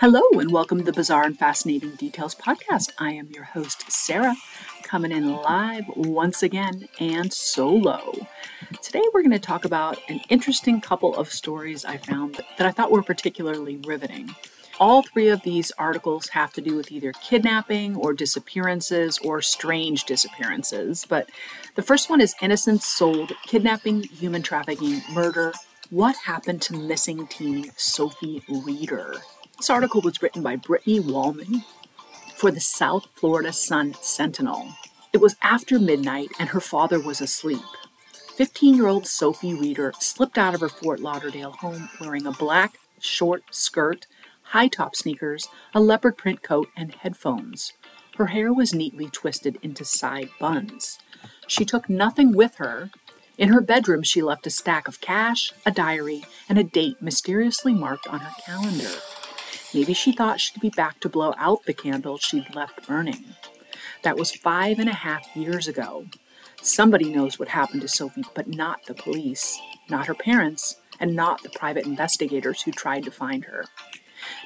Hello, and welcome to the Bizarre and Fascinating Details podcast. I am your host, Sarah, coming in live once again and solo. Today, we're going to talk about an interesting couple of stories I found that I thought were particularly riveting. All three of these articles have to do with either kidnapping or disappearances or strange disappearances. But the first one is Innocence Sold Kidnapping, Human Trafficking, Murder. What happened to missing teen Sophie Reeder? This article was written by Brittany Wallman for the South Florida Sun Sentinel. It was after midnight and her father was asleep. 15 year old Sophie Reeder slipped out of her Fort Lauderdale home wearing a black short skirt high top sneakers, a leopard print coat, and headphones. Her hair was neatly twisted into side buns. She took nothing with her. In her bedroom, she left a stack of cash, a diary, and a date mysteriously marked on her calendar. Maybe she thought she'd be back to blow out the candle she'd left burning. That was five and a half years ago. Somebody knows what happened to Sophie, but not the police, not her parents, and not the private investigators who tried to find her.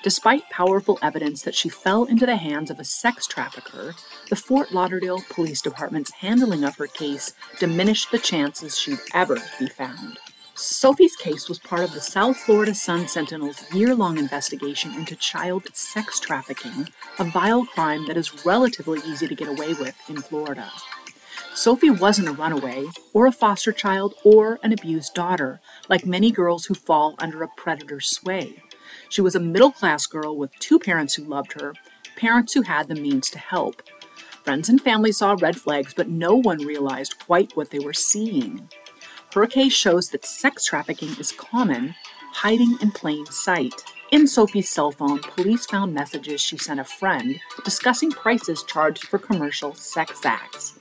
Despite powerful evidence that she fell into the hands of a sex trafficker, the Fort Lauderdale Police Department's handling of her case diminished the chances she'd ever be found. Sophie's case was part of the South Florida Sun Sentinel's year long investigation into child sex trafficking, a vile crime that is relatively easy to get away with in Florida. Sophie wasn't a runaway, or a foster child, or an abused daughter, like many girls who fall under a predator's sway. She was a middle class girl with two parents who loved her, parents who had the means to help. Friends and family saw red flags, but no one realized quite what they were seeing. Case shows that sex trafficking is common, hiding in plain sight. In Sophie's cell phone, police found messages she sent a friend discussing prices charged for commercial sex acts.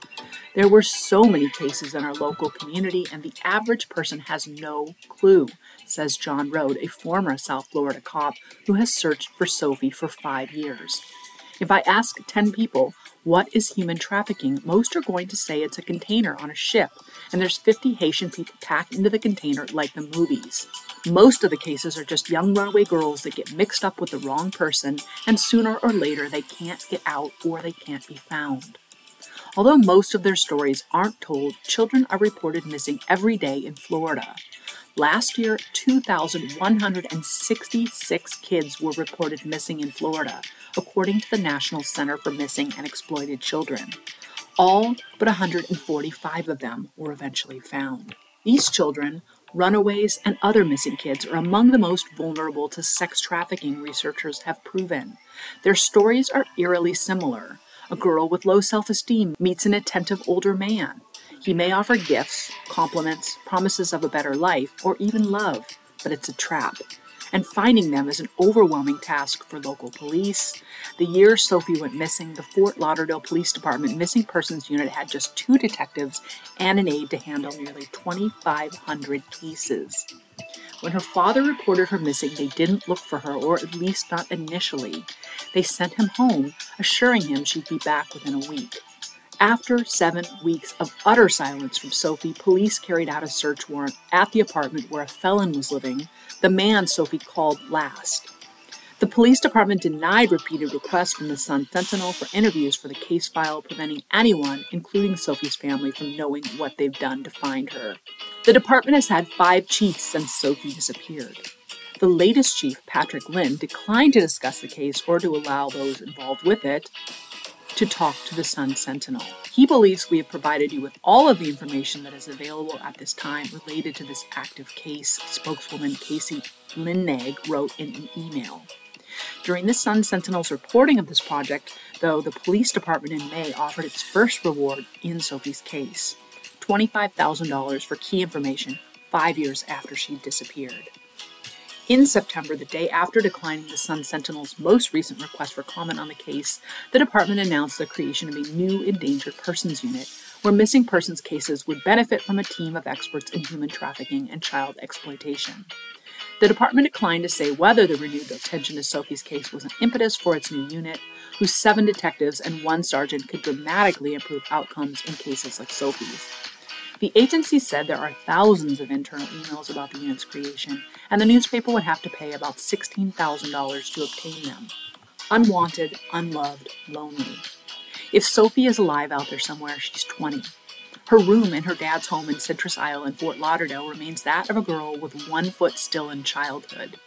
There were so many cases in our local community, and the average person has no clue, says John Rode, a former South Florida cop who has searched for Sophie for five years. If I ask 10 people, what is human trafficking? Most are going to say it's a container on a ship, and there's 50 Haitian people packed into the container like the movies. Most of the cases are just young runaway girls that get mixed up with the wrong person, and sooner or later they can't get out or they can't be found. Although most of their stories aren't told, children are reported missing every day in Florida. Last year, 2,166 kids were reported missing in Florida, according to the National Center for Missing and Exploited Children. All but 145 of them were eventually found. These children, runaways, and other missing kids are among the most vulnerable to sex trafficking, researchers have proven. Their stories are eerily similar. A girl with low self esteem meets an attentive older man. He may offer gifts, compliments, promises of a better life, or even love, but it's a trap. And finding them is an overwhelming task for local police. The year Sophie went missing, the Fort Lauderdale Police Department Missing Persons Unit had just two detectives and an aide to handle nearly 2,500 cases. When her father reported her missing, they didn't look for her, or at least not initially. They sent him home, assuring him she'd be back within a week. After seven weeks of utter silence from Sophie, police carried out a search warrant at the apartment where a felon was living, the man Sophie called last. The police department denied repeated requests from the Sun Sentinel for interviews for the case file, preventing anyone, including Sophie's family, from knowing what they've done to find her. The department has had five chiefs since Sophie disappeared. The latest chief, Patrick Lynn, declined to discuss the case or to allow those involved with it to talk to the Sun Sentinel. He believes we have provided you with all of the information that is available at this time related to this active case, spokeswoman Casey Liening wrote in an email. During the Sun Sentinel's reporting of this project, though, the police department in May offered its first reward in Sophie's case $25,000 for key information five years after she disappeared. In September, the day after declining the Sun Sentinel's most recent request for comment on the case, the department announced the creation of a new Endangered Persons Unit, where missing persons cases would benefit from a team of experts in human trafficking and child exploitation. The department declined to say whether the renewed attention to Sophie's case was an impetus for its new unit, whose seven detectives and one sergeant could dramatically improve outcomes in cases like Sophie's. The agency said there are thousands of internal emails about the unit's creation, and the newspaper would have to pay about $16,000 to obtain them. Unwanted, unloved, lonely. If Sophie is alive out there somewhere, she's 20. Her room in her dad's home in Citrus Isle in Fort Lauderdale remains that of a girl with one foot still in childhood.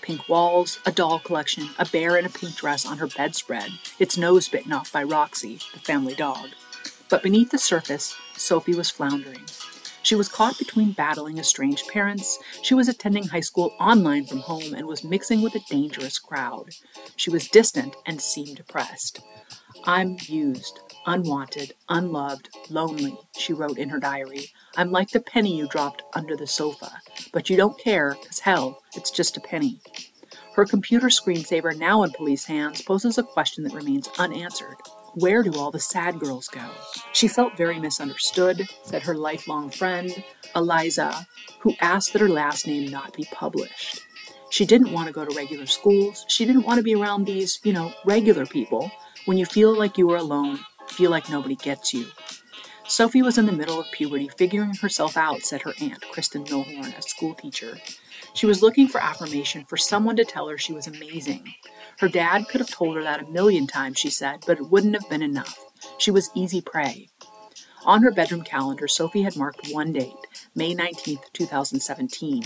Pink walls, a doll collection, a bear in a pink dress on her bedspread, its nose bitten off by Roxy, the family dog. But beneath the surface, Sophie was floundering. She was caught between battling estranged parents, she was attending high school online from home, and was mixing with a dangerous crowd. She was distant and seemed depressed. I'm used, unwanted, unloved, lonely, she wrote in her diary. I'm like the penny you dropped under the sofa. But you don't care, because hell, it's just a penny. Her computer screensaver, now in police hands, poses a question that remains unanswered. Where do all the sad girls go? She felt very misunderstood, said her lifelong friend, Eliza, who asked that her last name not be published. She didn't want to go to regular schools. She didn't want to be around these, you know, regular people. When you feel like you are alone, feel like nobody gets you. Sophie was in the middle of puberty, figuring herself out, said her aunt, Kristen Milhorn, a schoolteacher. She was looking for affirmation, for someone to tell her she was amazing. Her dad could have told her that a million times, she said, but it wouldn't have been enough. She was easy prey. On her bedroom calendar, Sophie had marked one date, May 19, 2017.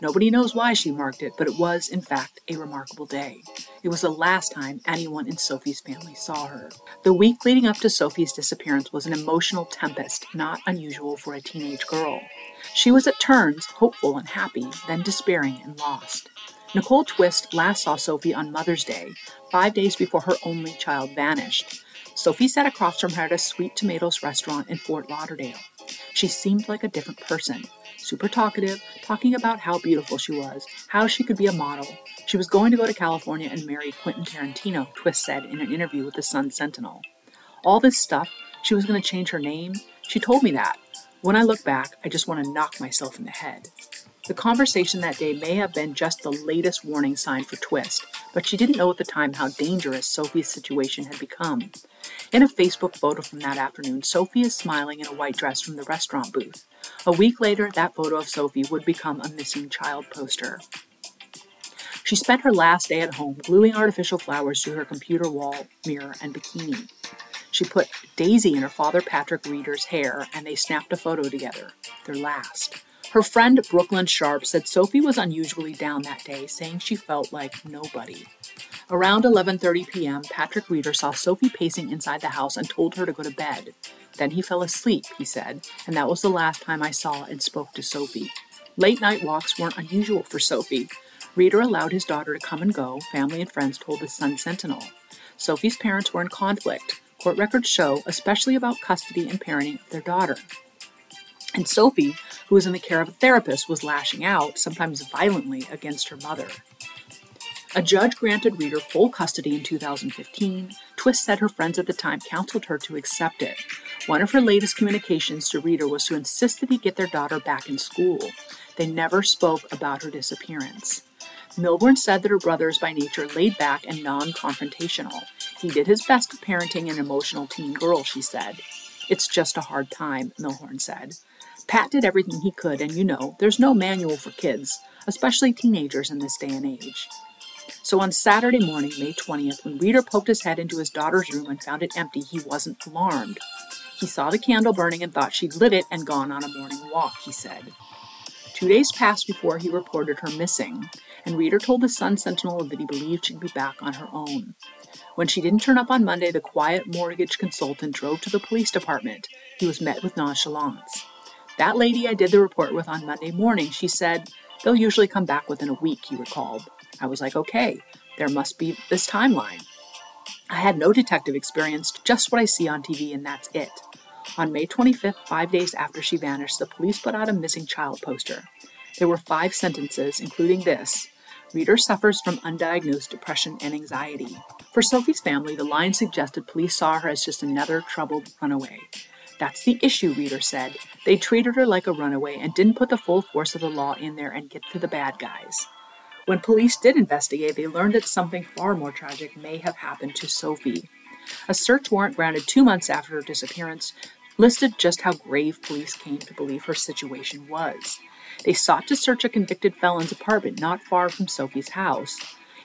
Nobody knows why she marked it, but it was, in fact, a remarkable day. It was the last time anyone in Sophie's family saw her. The week leading up to Sophie's disappearance was an emotional tempest not unusual for a teenage girl. She was at turns hopeful and happy, then despairing and lost. Nicole Twist last saw Sophie on Mother's Day, five days before her only child vanished. Sophie sat across from her at a Sweet Tomatoes restaurant in Fort Lauderdale. She seemed like a different person super talkative, talking about how beautiful she was, how she could be a model. She was going to go to California and marry Quentin Tarantino, Twist said in an interview with the Sun Sentinel. All this stuff, she was going to change her name. She told me that. When I look back, I just want to knock myself in the head. The conversation that day may have been just the latest warning sign for Twist, but she didn't know at the time how dangerous Sophie's situation had become. In a Facebook photo from that afternoon, Sophie is smiling in a white dress from the restaurant booth. A week later, that photo of Sophie would become a missing child poster. She spent her last day at home gluing artificial flowers to her computer wall, mirror, and bikini. She put Daisy in her father Patrick Reeder's hair, and they snapped a photo together, their last. Her friend Brooklyn Sharp said Sophie was unusually down that day, saying she felt like nobody. Around 11:30 p.m., Patrick Reeder saw Sophie pacing inside the house and told her to go to bed. Then he fell asleep, he said, and that was the last time I saw and spoke to Sophie. Late night walks weren't unusual for Sophie. Reeder allowed his daughter to come and go, family and friends told the Sun Sentinel. Sophie's parents were in conflict. Court records show, especially about custody and parenting of their daughter. And Sophie, who was in the care of a therapist, was lashing out, sometimes violently, against her mother. A judge granted Reeder full custody in 2015. Twist said her friends at the time counseled her to accept it. One of her latest communications to Reeder was to insist that he get their daughter back in school. They never spoke about her disappearance. Milhorn said that her brother is by nature laid back and non confrontational. He did his best parenting an emotional teen girl, she said. It's just a hard time, Milhorn said. Pat did everything he could, and you know, there's no manual for kids, especially teenagers in this day and age. So on Saturday morning, May 20th, when Reeder poked his head into his daughter's room and found it empty, he wasn't alarmed. He saw the candle burning and thought she'd lit it and gone on a morning walk, he said. Two days passed before he reported her missing, and Reeder told the Sun Sentinel that he believed she'd be back on her own. When she didn't turn up on Monday, the quiet mortgage consultant drove to the police department. He was met with nonchalance. That lady I did the report with on Monday morning, she said, they'll usually come back within a week, he recalled. I was like, okay, there must be this timeline. I had no detective experience, just what I see on TV, and that's it. On May 25th, five days after she vanished, the police put out a missing child poster. There were five sentences, including this Reeder suffers from undiagnosed depression and anxiety. For Sophie's family, the line suggested police saw her as just another troubled runaway. That's the issue, Reeder said. They treated her like a runaway and didn't put the full force of the law in there and get to the bad guys. When police did investigate, they learned that something far more tragic may have happened to Sophie. A search warrant granted two months after her disappearance listed just how grave police came to believe her situation was. They sought to search a convicted felon's apartment not far from Sophie's house.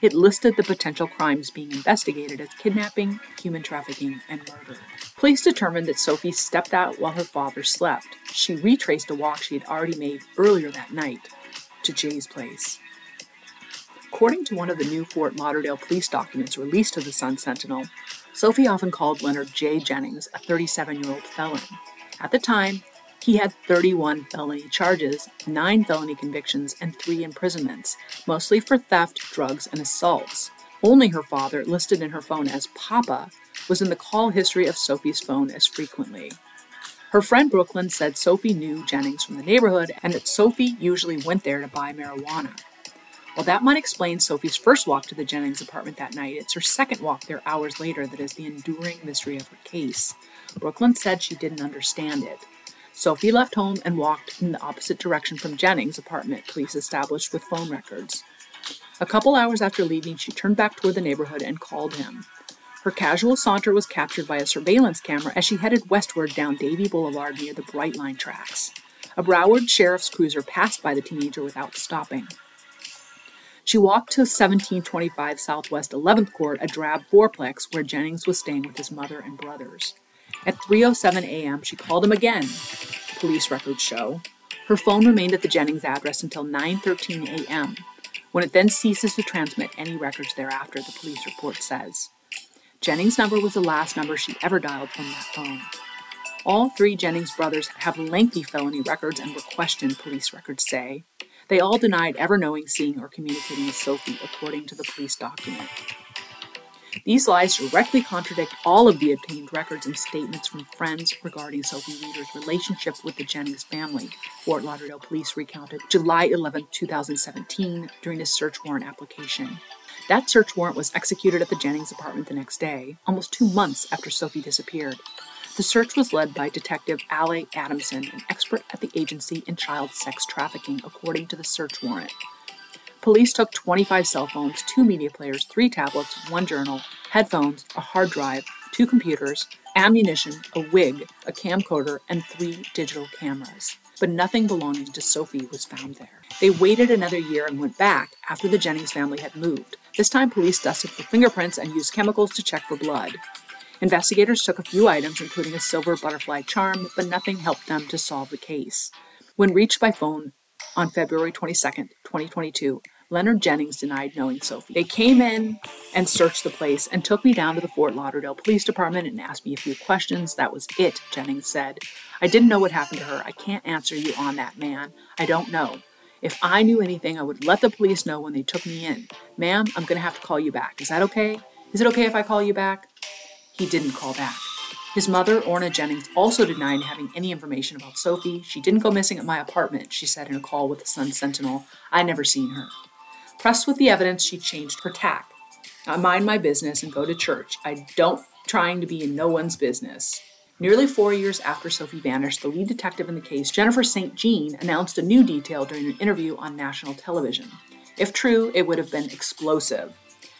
It listed the potential crimes being investigated as kidnapping, human trafficking, and murder. Police determined that Sophie stepped out while her father slept. She retraced a walk she had already made earlier that night to Jay's place. According to one of the new Fort Lauderdale police documents released to the Sun Sentinel, Sophie often called Leonard J. Jennings a 37 year old felon. At the time, he had 31 felony charges, 9 felony convictions, and 3 imprisonments, mostly for theft, drugs, and assaults. Only her father, listed in her phone as Papa, was in the call history of Sophie's phone as frequently. Her friend Brooklyn said Sophie knew Jennings from the neighborhood and that Sophie usually went there to buy marijuana. While that might explain Sophie's first walk to the Jennings apartment that night, it's her second walk there hours later that is the enduring mystery of her case. Brooklyn said she didn't understand it. Sophie left home and walked in the opposite direction from Jennings' apartment, police established with phone records. A couple hours after leaving, she turned back toward the neighborhood and called him. Her casual saunter was captured by a surveillance camera as she headed westward down Davie Boulevard near the Brightline tracks. A Broward sheriff's cruiser passed by the teenager without stopping. She walked to 1725 Southwest 11th Court, a drab fourplex where Jennings was staying with his mother and brothers. At 3:07 a.m., she called him again. Police records show. Her phone remained at the Jennings address until 9:13 a.m. When it then ceases to transmit any records thereafter, the police report says. Jennings' number was the last number she ever dialed from that phone. All three Jennings brothers have lengthy felony records and were questioned, police records say. They all denied ever knowing, seeing, or communicating with Sophie, according to the police document. These lies directly contradict all of the obtained records and statements from friends regarding Sophie Reeder's relationship with the Jennings family, Fort Lauderdale police recounted July 11, 2017, during a search warrant application. That search warrant was executed at the Jennings apartment the next day, almost two months after Sophie disappeared. The search was led by Detective Ale Adamson, an expert at the agency in child sex trafficking, according to the search warrant. Police took 25 cell phones, two media players, three tablets, one journal, headphones, a hard drive, two computers, ammunition, a wig, a camcorder, and three digital cameras. But nothing belonging to Sophie was found there. They waited another year and went back after the Jennings family had moved. This time, police dusted for fingerprints and used chemicals to check for blood. Investigators took a few items, including a silver butterfly charm, but nothing helped them to solve the case. When reached by phone on February 22, 2022, Leonard Jennings denied knowing Sophie. They came in and searched the place and took me down to the Fort Lauderdale Police Department and asked me a few questions. That was it, Jennings said. I didn't know what happened to her. I can't answer you on that, man. I don't know. If I knew anything, I would let the police know when they took me in. Ma'am, I'm going to have to call you back. Is that okay? Is it okay if I call you back? He didn't call back. His mother, Orna Jennings, also denied having any information about Sophie. She didn't go missing at my apartment, she said in a call with the Sun Sentinel. I never seen her. Pressed with the evidence, she changed her tack. I mind my business and go to church. I don't trying to be in no one's business. Nearly four years after Sophie vanished, the lead detective in the case, Jennifer St. Jean, announced a new detail during an interview on national television. If true, it would have been explosive.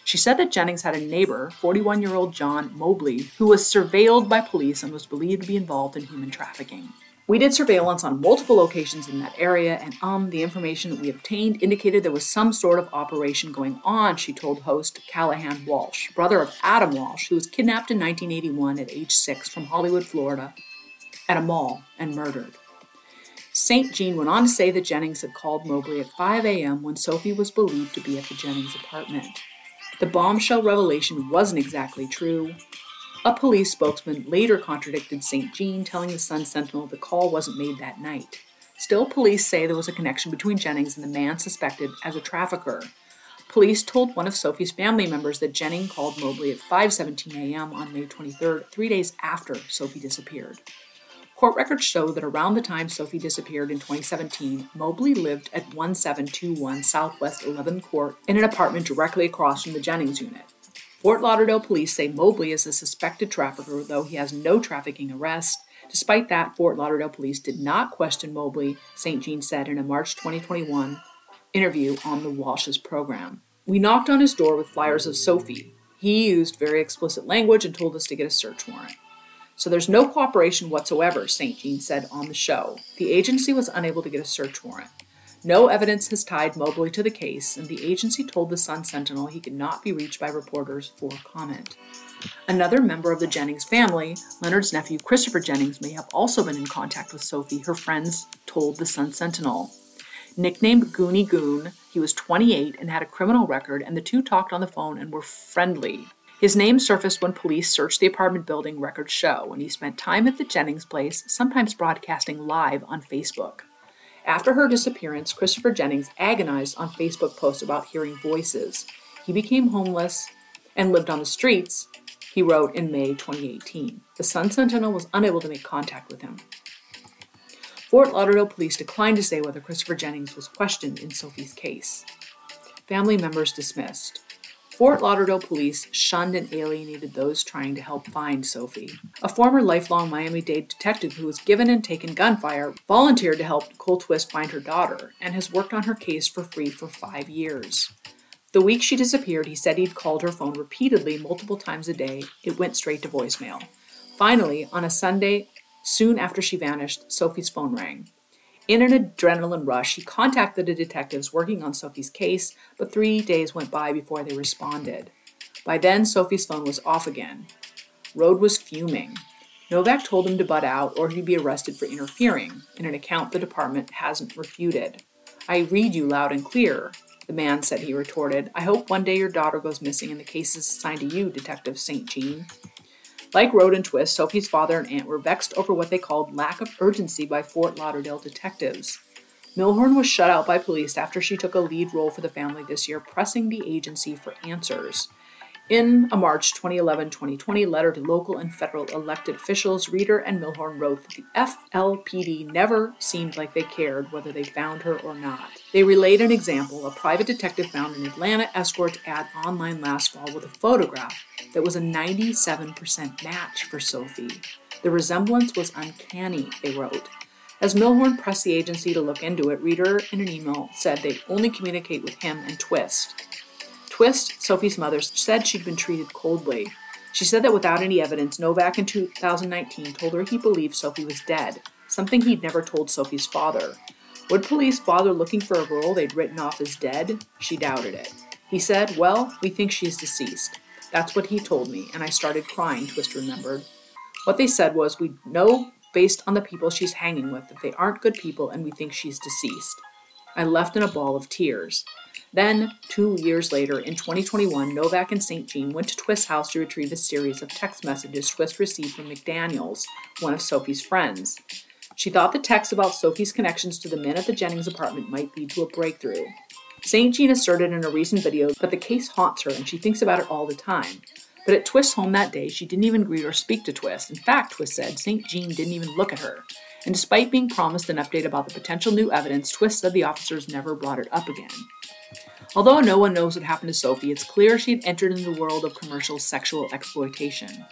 She said that Jennings had a neighbor, 41 year old John Mobley, who was surveilled by police and was believed to be involved in human trafficking. We did surveillance on multiple locations in that area, and um, the information that we obtained indicated there was some sort of operation going on, she told host Callahan Walsh, brother of Adam Walsh, who was kidnapped in 1981 at age six from Hollywood, Florida, at a mall and murdered. St. Jean went on to say that Jennings had called Mobley at 5 a.m. when Sophie was believed to be at the Jennings apartment. The bombshell revelation wasn't exactly true. A police spokesman later contradicted St. Jean, telling the Sun Sentinel the call wasn't made that night. Still, police say there was a connection between Jennings and the man suspected as a trafficker. Police told one of Sophie's family members that Jennings called Mobley at 5:17 a.m. on May 23rd, 3 days after Sophie disappeared. Court records show that around the time Sophie disappeared in 2017, Mobley lived at 1721 Southwest 11th Court in an apartment directly across from the Jennings unit. Fort Lauderdale police say Mobley is a suspected trafficker, though he has no trafficking arrest. Despite that, Fort Lauderdale police did not question Mobley, St. Jean said in a March 2021 interview on the Walsh's program. We knocked on his door with flyers of Sophie. He used very explicit language and told us to get a search warrant. So there's no cooperation whatsoever, St. Jean said on the show. The agency was unable to get a search warrant. No evidence has tied Mobley to the case, and the agency told the Sun Sentinel he could not be reached by reporters for comment. Another member of the Jennings family, Leonard's nephew Christopher Jennings, may have also been in contact with Sophie, her friends told the Sun Sentinel. Nicknamed Goonie Goon, he was 28 and had a criminal record, and the two talked on the phone and were friendly. His name surfaced when police searched the apartment building records show, and he spent time at the Jennings place, sometimes broadcasting live on Facebook. After her disappearance, Christopher Jennings agonized on Facebook posts about hearing voices. He became homeless and lived on the streets, he wrote in May 2018. The Sun Sentinel was unable to make contact with him. Fort Lauderdale police declined to say whether Christopher Jennings was questioned in Sophie's case. Family members dismissed. Fort Lauderdale police shunned and alienated those trying to help find Sophie. A former lifelong Miami Dade detective who was given and taken gunfire volunteered to help Nicole Twist find her daughter and has worked on her case for free for five years. The week she disappeared, he said he'd called her phone repeatedly, multiple times a day. It went straight to voicemail. Finally, on a Sunday, soon after she vanished, Sophie's phone rang. In an adrenaline rush, he contacted the detectives working on Sophie's case, but three days went by before they responded. By then, Sophie's phone was off again. Rode was fuming. Novak told him to butt out or he'd be arrested for interfering, in an account the department hasn't refuted. I read you loud and clear, the man said he retorted. I hope one day your daughter goes missing and the case is assigned to you, Detective St. Jean. Like Rode and Twist, Sophie's father and aunt were vexed over what they called lack of urgency by Fort Lauderdale detectives. Milhorn was shut out by police after she took a lead role for the family this year, pressing the agency for answers. In a March 2011 2020 letter to local and federal elected officials, Reeder and Milhorn wrote that the FLPD never seemed like they cared whether they found her or not. They relayed an example a private detective found an Atlanta escort ad online last fall with a photograph that was a 97% match for Sophie. The resemblance was uncanny, they wrote. As Milhorn pressed the agency to look into it, Reeder in an email said they only communicate with him and Twist. Twist, Sophie's mother, said she'd been treated coldly. She said that without any evidence, Novak in 2019 told her he believed Sophie was dead, something he'd never told Sophie's father. Would police bother looking for a girl they'd written off as dead? She doubted it. He said, Well, we think she's deceased. That's what he told me, and I started crying, Twist remembered. What they said was, We know based on the people she's hanging with that they aren't good people and we think she's deceased. I left in a ball of tears. Then, two years later, in 2021, Novak and St. Jean went to Twist's house to retrieve a series of text messages Twist received from McDaniels, one of Sophie's friends. She thought the text about Sophie's connections to the men at the Jennings apartment might lead to a breakthrough. St. Jean asserted in a recent video that the case haunts her and she thinks about it all the time. But at Twist's home that day, she didn't even greet or speak to Twist. In fact, Twist said St. Jean didn't even look at her. And despite being promised an update about the potential new evidence, Twist said the officers never brought it up again. Although no one knows what happened to Sophie, it's clear she had entered into the world of commercial sexual exploitation.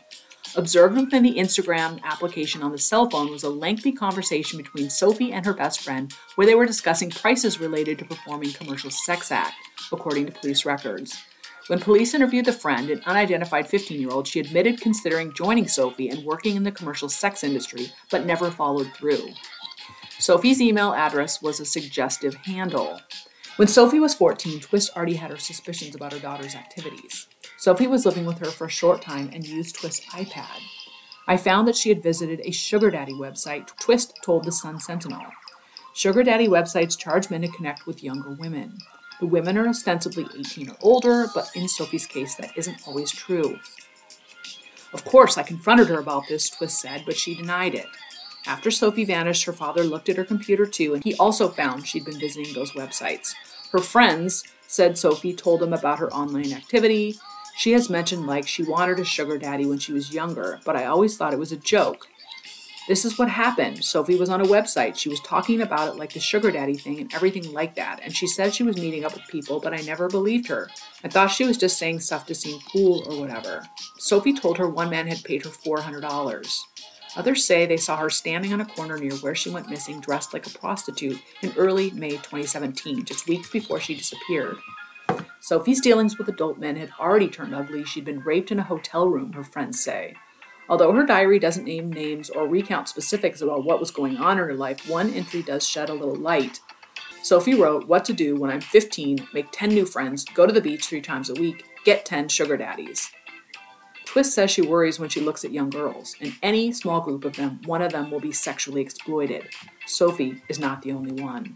Observed within the Instagram application on the cell phone was a lengthy conversation between Sophie and her best friend where they were discussing prices related to performing commercial sex act, according to police records. When police interviewed the friend, an unidentified 15 year old, she admitted considering joining Sophie and working in the commercial sex industry, but never followed through. Sophie's email address was a suggestive handle. When Sophie was 14, Twist already had her suspicions about her daughter's activities. Sophie was living with her for a short time and used Twist's iPad. I found that she had visited a sugar daddy website, Twist told the Sun Sentinel. Sugar daddy websites charge men to connect with younger women. The women are ostensibly 18 or older, but in Sophie's case, that isn't always true. Of course, I confronted her about this, Twist said, but she denied it. After Sophie vanished, her father looked at her computer too, and he also found she'd been visiting those websites. Her friends said Sophie told him about her online activity. She has mentioned like she wanted a sugar daddy when she was younger, but I always thought it was a joke. This is what happened. Sophie was on a website. She was talking about it like the sugar daddy thing and everything like that. And she said she was meeting up with people, but I never believed her. I thought she was just saying stuff to seem cool or whatever. Sophie told her one man had paid her $400. Others say they saw her standing on a corner near where she went missing dressed like a prostitute in early May 2017, just weeks before she disappeared. Sophie's dealings with adult men had already turned ugly. She'd been raped in a hotel room, her friends say. Although her diary doesn't name names or recount specifics about what was going on in her life, one entry does shed a little light. Sophie wrote, What to do when I'm 15, make 10 new friends, go to the beach three times a week, get 10 sugar daddies. Twist says she worries when she looks at young girls. In any small group of them, one of them will be sexually exploited. Sophie is not the only one.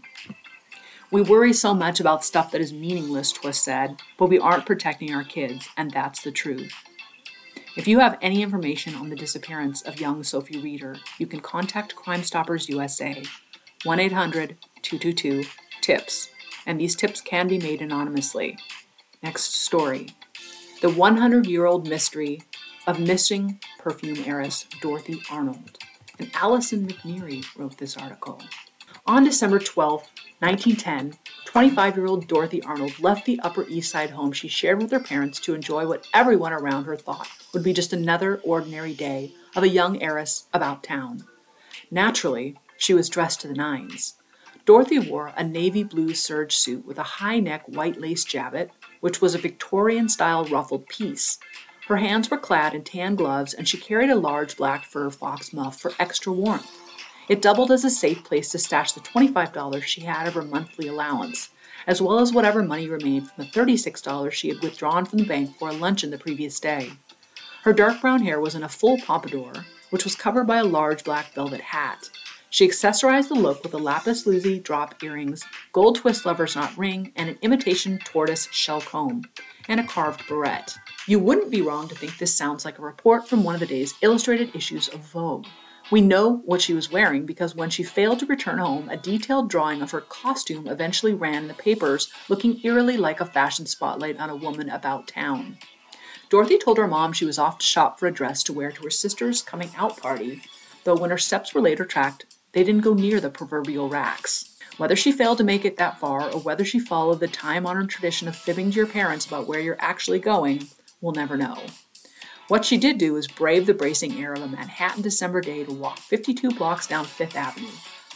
We worry so much about stuff that is meaningless, Twist said, but we aren't protecting our kids, and that's the truth. If you have any information on the disappearance of young Sophie Reeder, you can contact Crime Stoppers USA 1 800 222 TIPS, and these tips can be made anonymously. Next story The 100 year old mystery of missing perfume heiress Dorothy Arnold. And Allison McNearney wrote this article. On December 12, 1910, 25 year old Dorothy Arnold left the Upper East Side home she shared with her parents to enjoy what everyone around her thought would be just another ordinary day of a young heiress about town. Naturally, she was dressed to the nines. Dorothy wore a navy blue serge suit with a high neck white lace jabot, which was a Victorian style ruffled piece. Her hands were clad in tan gloves, and she carried a large black fur fox muff for extra warmth. It doubled as a safe place to stash the $25 she had of her monthly allowance, as well as whatever money remained from the $36 she had withdrawn from the bank for a luncheon the previous day. Her dark brown hair was in a full pompadour, which was covered by a large black velvet hat. She accessorized the look with a lapis lazuli drop earrings, gold twist lover's knot ring, and an imitation tortoise shell comb, and a carved barrette. You wouldn't be wrong to think this sounds like a report from one of the day's illustrated issues of Vogue. We know what she was wearing because when she failed to return home, a detailed drawing of her costume eventually ran in the papers, looking eerily like a fashion spotlight on a woman about town. Dorothy told her mom she was off to shop for a dress to wear to her sister's coming out party, though when her steps were later tracked, they didn't go near the proverbial racks. Whether she failed to make it that far or whether she followed the time honored tradition of fibbing to your parents about where you're actually going, we'll never know. What she did do was brave the bracing air of a Manhattan December day to walk 52 blocks down Fifth Avenue,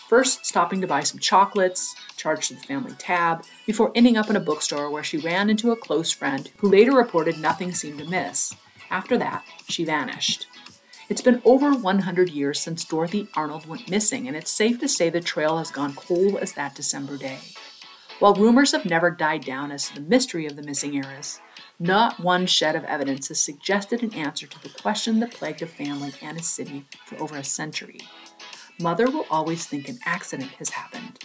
first stopping to buy some chocolates, charged to the family tab, before ending up in a bookstore where she ran into a close friend who later reported nothing seemed amiss. After that, she vanished. It's been over 100 years since Dorothy Arnold went missing, and it's safe to say the trail has gone cold as that December day. While rumors have never died down as to the mystery of the missing heiress, not one shred of evidence has suggested an answer to the question that plagued a family and a city for over a century. Mother will always think an accident has happened.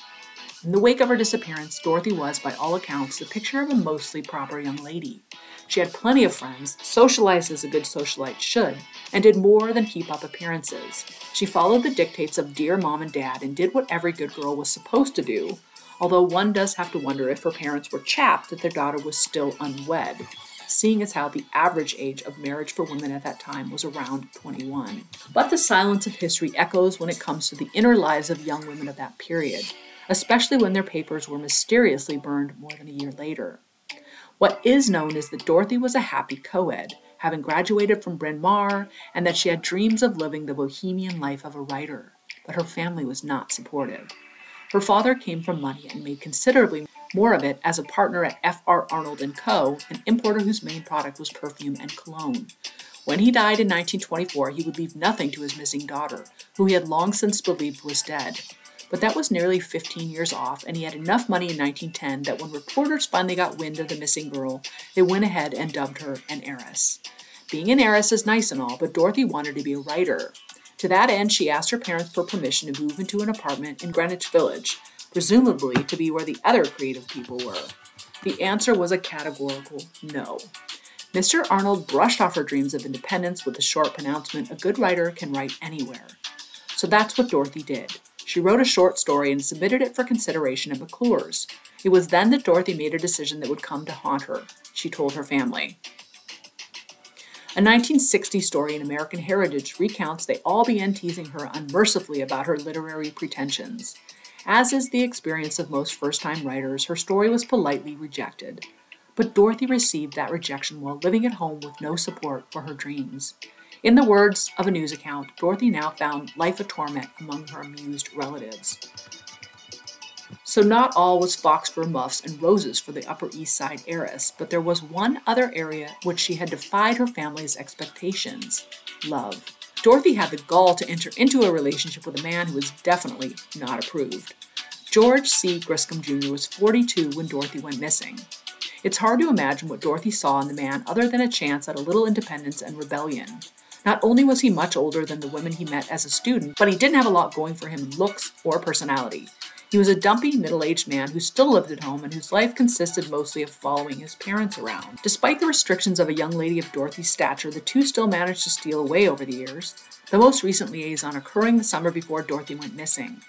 In the wake of her disappearance, Dorothy was, by all accounts, the picture of a mostly proper young lady. She had plenty of friends, socialized as a good socialite should, and did more than keep up appearances. She followed the dictates of dear mom and dad and did what every good girl was supposed to do, although one does have to wonder if her parents were chapped that their daughter was still unwed, seeing as how the average age of marriage for women at that time was around 21. But the silence of history echoes when it comes to the inner lives of young women of that period, especially when their papers were mysteriously burned more than a year later. What is known is that Dorothy was a happy co ed, having graduated from Bryn Mawr, and that she had dreams of living the bohemian life of a writer, but her family was not supportive. Her father came from money and made considerably more of it as a partner at F.R. Arnold & Co., an importer whose main product was perfume and cologne. When he died in 1924, he would leave nothing to his missing daughter, who he had long since believed was dead. But that was nearly 15 years off, and he had enough money in 1910 that when reporters finally got wind of the missing girl, they went ahead and dubbed her an heiress. Being an heiress is nice and all, but Dorothy wanted to be a writer. To that end, she asked her parents for permission to move into an apartment in Greenwich Village, presumably to be where the other creative people were. The answer was a categorical no. Mr. Arnold brushed off her dreams of independence with the short pronouncement a good writer can write anywhere. So that's what Dorothy did. She wrote a short story and submitted it for consideration at McClure's. It was then that Dorothy made a decision that would come to haunt her, she told her family. A 1960 story in American Heritage recounts they all began teasing her unmercifully about her literary pretensions. As is the experience of most first time writers, her story was politely rejected. But Dorothy received that rejection while living at home with no support for her dreams. In the words of a news account, Dorothy now found life a torment among her amused relatives. So not all was fox fur muffs and roses for the Upper East Side heiress, but there was one other area which she had defied her family's expectations love. Dorothy had the gall to enter into a relationship with a man who was definitely not approved. George C. Griscom Jr. was 42 when Dorothy went missing. It's hard to imagine what Dorothy saw in the man other than a chance at a little independence and rebellion. Not only was he much older than the women he met as a student, but he didn't have a lot going for him in looks or personality. He was a dumpy, middle aged man who still lived at home and whose life consisted mostly of following his parents around. Despite the restrictions of a young lady of Dorothy's stature, the two still managed to steal away over the years, the most recent liaison occurring the summer before Dorothy went missing.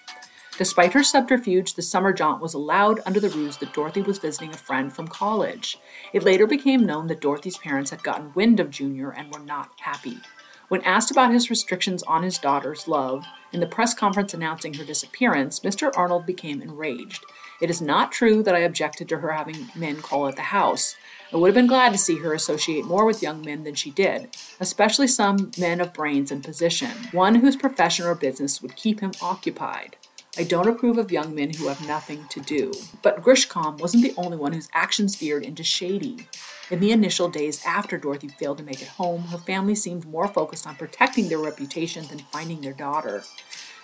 Despite her subterfuge, the summer jaunt was allowed under the ruse that Dorothy was visiting a friend from college. It later became known that Dorothy's parents had gotten wind of Junior and were not happy. When asked about his restrictions on his daughter's love in the press conference announcing her disappearance, Mr. Arnold became enraged. It is not true that I objected to her having men call at the house. I would have been glad to see her associate more with young men than she did, especially some men of brains and position, one whose profession or business would keep him occupied. I don't approve of young men who have nothing to do. But Griscom wasn't the only one whose actions veered into shady. In the initial days after Dorothy failed to make it home, her family seemed more focused on protecting their reputation than finding their daughter.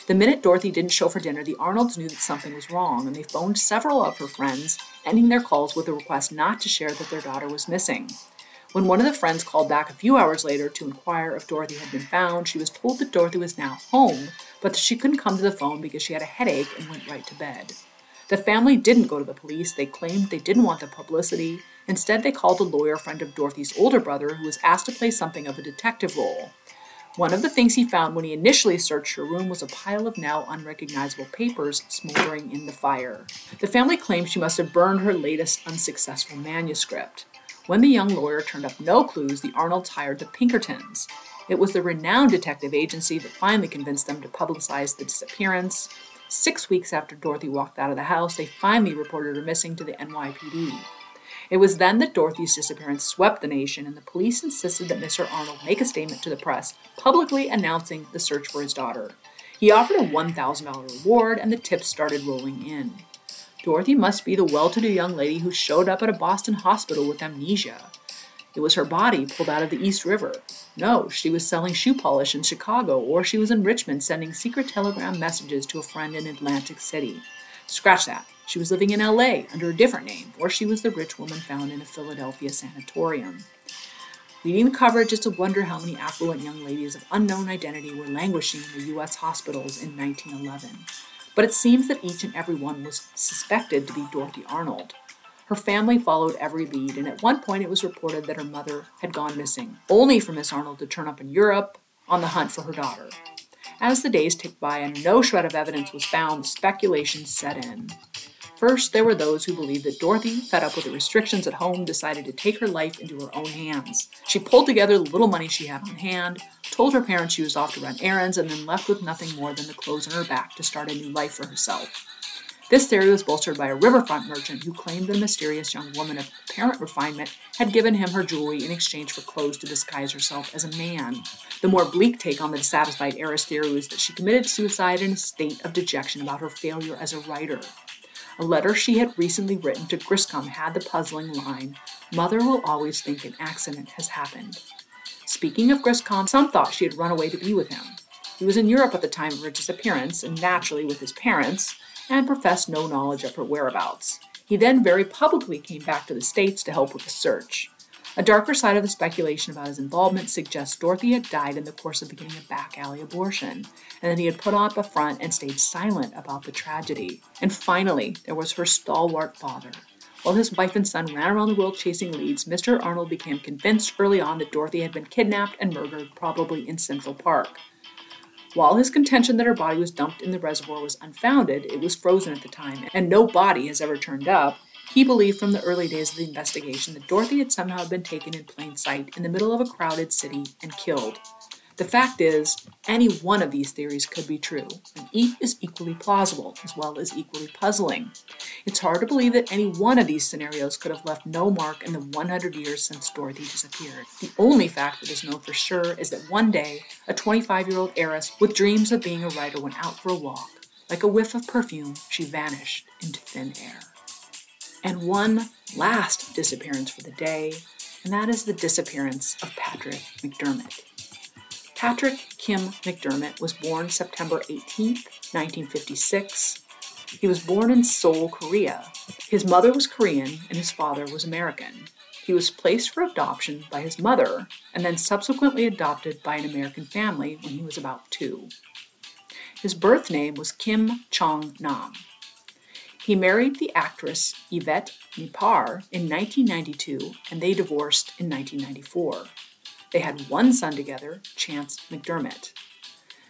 The minute Dorothy didn't show for dinner, the Arnolds knew that something was wrong, and they phoned several of her friends, ending their calls with a request not to share that their daughter was missing. When one of the friends called back a few hours later to inquire if Dorothy had been found, she was told that Dorothy was now home, but that she couldn't come to the phone because she had a headache and went right to bed. The family didn't go to the police. They claimed they didn't want the publicity. Instead, they called a lawyer friend of Dorothy's older brother who was asked to play something of a detective role. One of the things he found when he initially searched her room was a pile of now unrecognizable papers smoldering in the fire. The family claimed she must have burned her latest unsuccessful manuscript. When the young lawyer turned up no clues, the Arnolds hired the Pinkertons. It was the renowned detective agency that finally convinced them to publicize the disappearance. Six weeks after Dorothy walked out of the house, they finally reported her missing to the NYPD. It was then that Dorothy's disappearance swept the nation, and the police insisted that Mr. Arnold make a statement to the press, publicly announcing the search for his daughter. He offered a $1,000 reward, and the tips started rolling in. Dorothy must be the well to do young lady who showed up at a Boston hospital with amnesia. It was her body pulled out of the East River. No, she was selling shoe polish in Chicago, or she was in Richmond sending secret telegram messages to a friend in Atlantic City. Scratch that. She was living in LA under a different name, or she was the rich woman found in a Philadelphia sanatorium. Leading the coverage is to wonder how many affluent young ladies of unknown identity were languishing in the U.S. hospitals in 1911 but it seems that each and every one was suspected to be Dorothy Arnold. Her family followed every lead, and at one point it was reported that her mother had gone missing, only for Miss Arnold to turn up in Europe on the hunt for her daughter. As the days ticked by and no shred of evidence was found, speculation set in. First, there were those who believed that Dorothy, fed up with the restrictions at home, decided to take her life into her own hands. She pulled together the little money she had on hand, told her parents she was off to run errands, and then left with nothing more than the clothes on her back to start a new life for herself. This theory was bolstered by a riverfront merchant who claimed the mysterious young woman of apparent refinement had given him her jewelry in exchange for clothes to disguise herself as a man. The more bleak take on the dissatisfied heiress theory was that she committed suicide in a state of dejection about her failure as a writer. A letter she had recently written to Griscom had the puzzling line Mother will always think an accident has happened. Speaking of Griscom, some thought she had run away to be with him. He was in Europe at the time of her disappearance, and naturally with his parents, and professed no knowledge of her whereabouts. He then very publicly came back to the States to help with the search. A darker side of the speculation about his involvement suggests Dorothy had died in the course of beginning a back alley abortion, and that he had put on up a front and stayed silent about the tragedy. And finally, there was her stalwart father. While his wife and son ran around the world chasing leads, Mr. Arnold became convinced early on that Dorothy had been kidnapped and murdered, probably in Central Park. While his contention that her body was dumped in the reservoir was unfounded, it was frozen at the time, and no body has ever turned up, he believed from the early days of the investigation that Dorothy had somehow been taken in plain sight in the middle of a crowded city and killed. The fact is, any one of these theories could be true, and each is equally plausible as well as equally puzzling. It's hard to believe that any one of these scenarios could have left no mark in the 100 years since Dorothy disappeared. The only fact that is known for sure is that one day, a 25 year old heiress with dreams of being a writer went out for a walk. Like a whiff of perfume, she vanished into thin air and one last disappearance for the day, and that is the disappearance of Patrick McDermott. Patrick Kim McDermott was born September 18, 1956. He was born in Seoul, Korea. His mother was Korean and his father was American. He was placed for adoption by his mother and then subsequently adopted by an American family when he was about two. His birth name was Kim Chong Nam. He married the actress Yvette Nipar in 1992 and they divorced in 1994. They had one son together, Chance McDermott.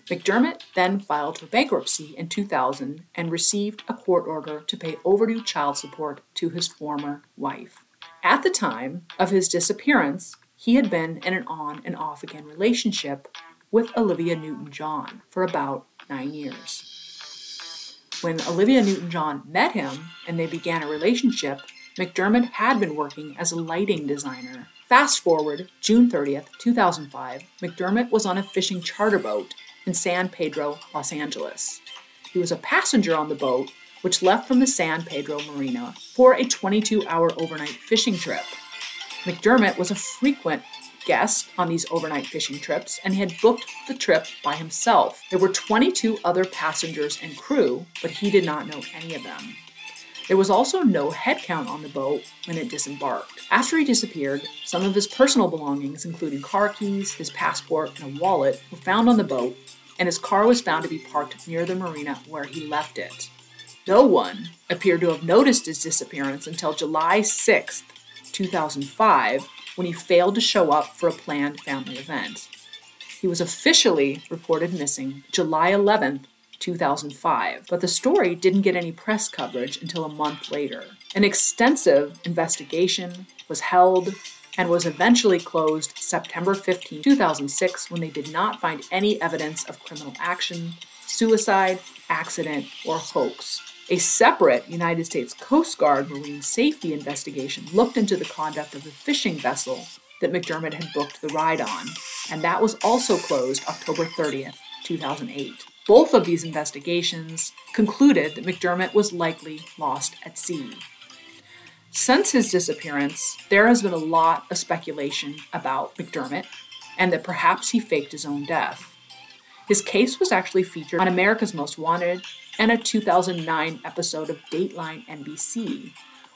McDermott then filed for bankruptcy in 2000 and received a court order to pay overdue child support to his former wife. At the time of his disappearance, he had been in an on and off again relationship with Olivia Newton John for about nine years. When Olivia Newton John met him and they began a relationship, McDermott had been working as a lighting designer. Fast forward June 30th, 2005, McDermott was on a fishing charter boat in San Pedro, Los Angeles. He was a passenger on the boat, which left from the San Pedro Marina for a 22 hour overnight fishing trip. McDermott was a frequent guest on these overnight fishing trips and had booked the trip by himself. There were 22 other passengers and crew, but he did not know any of them. There was also no headcount on the boat when it disembarked. After he disappeared, some of his personal belongings, including car keys, his passport, and a wallet, were found on the boat, and his car was found to be parked near the marina where he left it. No one appeared to have noticed his disappearance until July 6, 2005, when he failed to show up for a planned family event. He was officially reported missing July 11, 2005, but the story didn't get any press coverage until a month later. An extensive investigation was held and was eventually closed September 15, 2006, when they did not find any evidence of criminal action, suicide, accident, or hoax. A separate United States Coast Guard marine safety investigation looked into the conduct of the fishing vessel that McDermott had booked the ride on, and that was also closed October 30th, 2008. Both of these investigations concluded that McDermott was likely lost at sea. Since his disappearance, there has been a lot of speculation about McDermott and that perhaps he faked his own death. His case was actually featured on America's Most Wanted and a 2009 episode of Dateline NBC,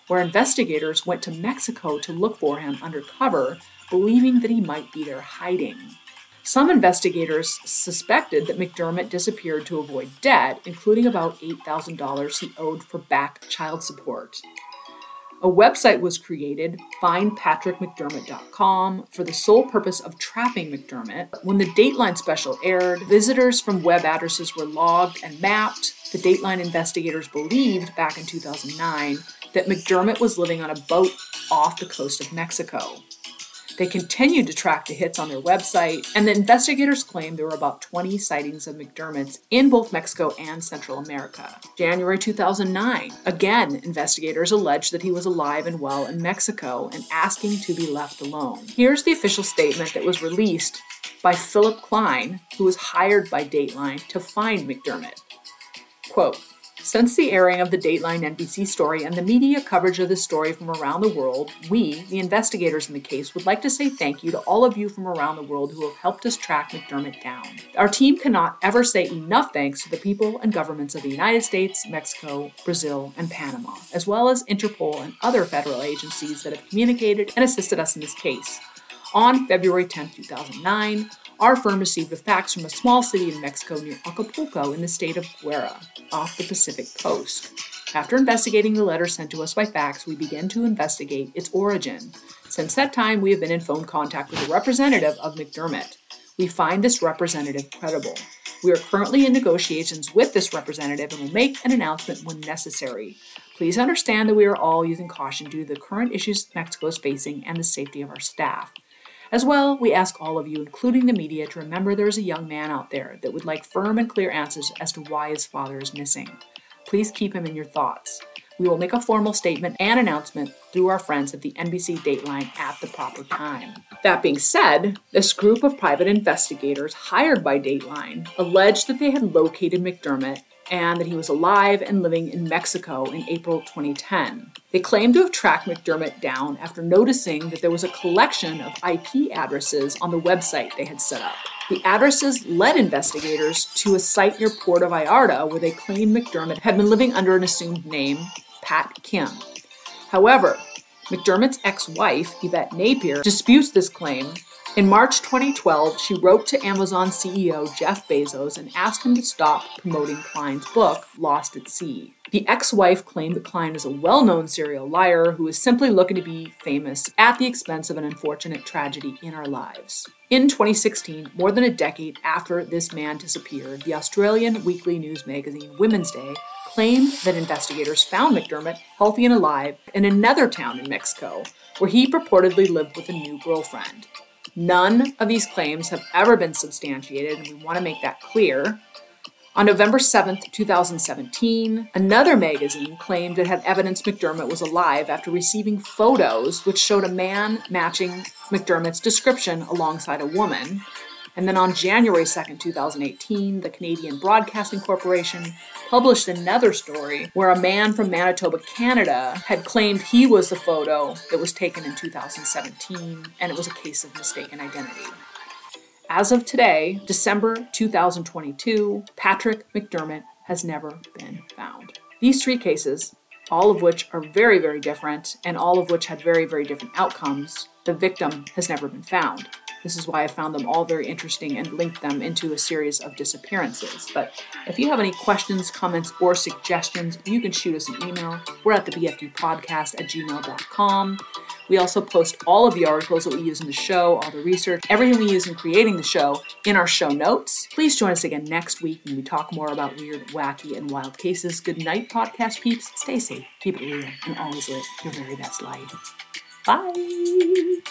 where investigators went to Mexico to look for him undercover, believing that he might be there hiding. Some investigators suspected that McDermott disappeared to avoid debt, including about $8,000 he owed for back child support. A website was created, findpatrickmcdermott.com, for the sole purpose of trapping McDermott. When the Dateline special aired, visitors from web addresses were logged and mapped. The Dateline investigators believed back in 2009 that McDermott was living on a boat off the coast of Mexico. They continued to track the hits on their website, and the investigators claimed there were about 20 sightings of McDermott's in both Mexico and Central America. January 2009, again, investigators alleged that he was alive and well in Mexico and asking to be left alone. Here's the official statement that was released by Philip Klein, who was hired by Dateline to find McDermott. Quote, since the airing of the Dateline NBC story and the media coverage of the story from around the world, we, the investigators in the case, would like to say thank you to all of you from around the world who have helped us track McDermott down. Our team cannot ever say enough thanks to the people and governments of the United States, Mexico, Brazil, and Panama, as well as Interpol and other federal agencies that have communicated and assisted us in this case. On February 10, 2009, our firm received a fax from a small city in Mexico near Acapulco in the state of Guerra, off the Pacific coast. After investigating the letter sent to us by fax, we began to investigate its origin. Since that time, we have been in phone contact with a representative of McDermott. We find this representative credible. We are currently in negotiations with this representative and will make an announcement when necessary. Please understand that we are all using caution due to the current issues Mexico is facing and the safety of our staff. As well, we ask all of you, including the media, to remember there is a young man out there that would like firm and clear answers as to why his father is missing. Please keep him in your thoughts. We will make a formal statement and announcement through our friends at the NBC Dateline at the proper time. That being said, this group of private investigators hired by Dateline alleged that they had located McDermott and that he was alive and living in Mexico in April 2010. They claimed to have tracked McDermott down after noticing that there was a collection of IP addresses on the website they had set up. The addresses led investigators to a site near Puerto Vallarta where they claimed McDermott had been living under an assumed name, Pat Kim. However, McDermott's ex wife, Yvette Nipar, disputes this claim. In March 2012, she wrote to Amazon CEO Jeff Bezos and asked him to stop promoting Klein's book, Lost at Sea. The ex wife claimed that Klein is a well known serial liar who is simply looking to be famous at the expense of an unfortunate tragedy in our lives. In 2016, more than a decade after this man disappeared, the Australian weekly news magazine Women's Day claimed that investigators found McDermott healthy and alive in another town in Mexico, where he purportedly lived with a new girlfriend. None of these claims have ever been substantiated, and we want to make that clear. On November 7, 2017, another magazine claimed it had evidence McDermott was alive after receiving photos which showed a man matching McDermott's description alongside a woman. And then on January 2nd, 2018, the Canadian Broadcasting Corporation published another story where a man from Manitoba, Canada, had claimed he was the photo that was taken in 2017, and it was a case of mistaken identity. As of today, December 2022, Patrick McDermott has never been found. These three cases, all of which are very, very different, and all of which had very, very different outcomes, the victim has never been found. This is why I found them all very interesting and linked them into a series of disappearances. But if you have any questions, comments, or suggestions, you can shoot us an email. We're at the BFD podcast at gmail.com. We also post all of the articles that we use in the show, all the research, everything we use in creating the show in our show notes. Please join us again next week when we talk more about weird, wacky, and wild cases. Good night, podcast peeps. Stay safe, keep it real, and always live your very best life. Bye.